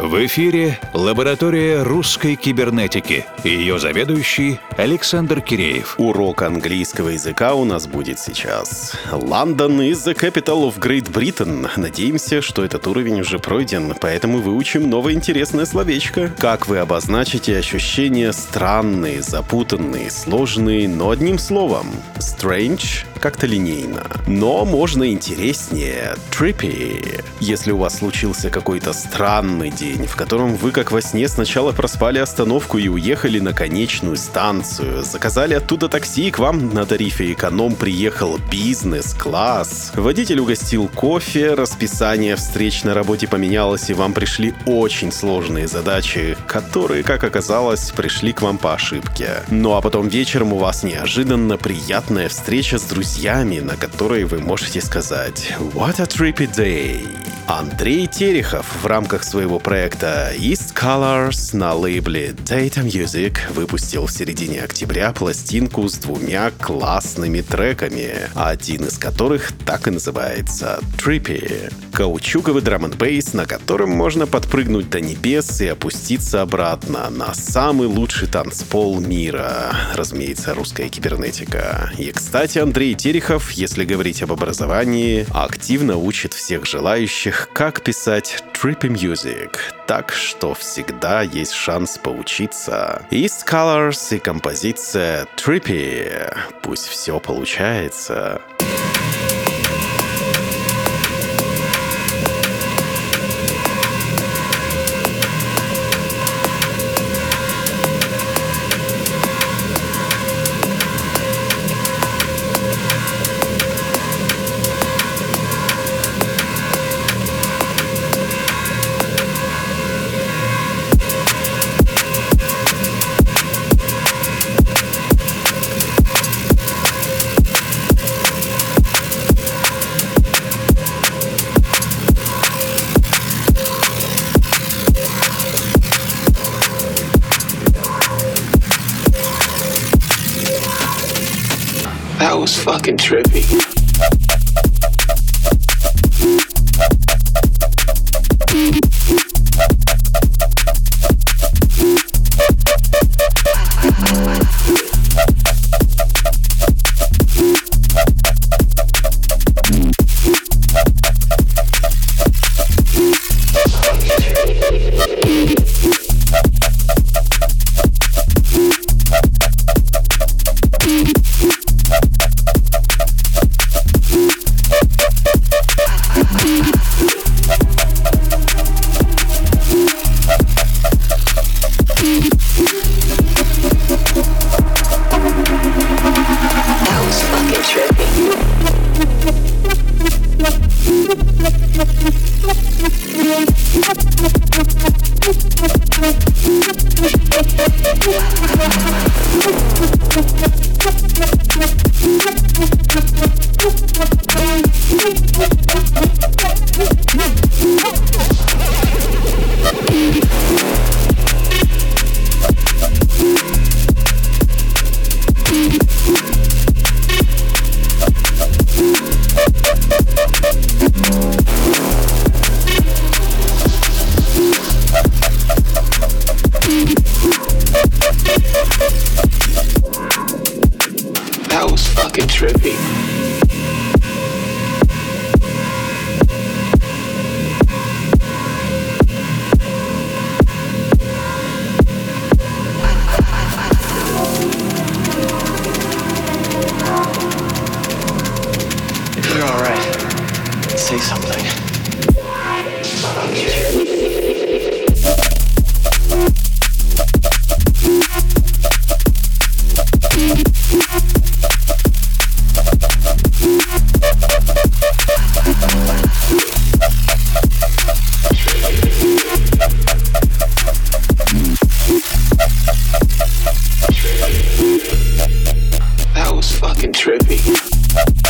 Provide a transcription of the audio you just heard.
В эфире лаборатория русской кибернетики. Ее заведующий Александр Киреев. Урок английского языка у нас будет сейчас. Лондон is the capital of Great Britain. Надеемся, что этот уровень уже пройден, поэтому выучим новое интересное словечко. Как вы обозначите ощущения странные, запутанные, сложные, но одним словом? Strange как-то линейно. Но можно интереснее. Trippy. Если у вас случился какой-то странный день, в котором вы как во сне сначала проспали остановку и уехали на конечную станцию, заказали оттуда такси, и к вам на тарифе эконом приехал бизнес-класс. Водитель угостил кофе, расписание встреч на работе поменялось, и вам пришли очень сложные задачи, которые, как оказалось, пришли к вам по ошибке. Ну а потом вечером у вас неожиданно приятная встреча с друзьями, на которой вы можете сказать «What a trippy day!» Андрей Терехов в рамках своего проекта East Colors на лейбле Data Music выпустил в середине октября пластинку с двумя классными треками, один из которых так и называется Trippy. Каучуковый драм н на котором можно подпрыгнуть до небес и опуститься обратно на самый лучший танцпол мира. Разумеется, русская кибернетика. И, кстати, Андрей Терехов, если говорить об образовании, активно учит всех желающих как писать trippy music, так что всегда есть шанс поучиться. East Colors и композиция Trippy. Пусть все получается. Fucking trippy. Thank you. It's trippy. fucking trippy.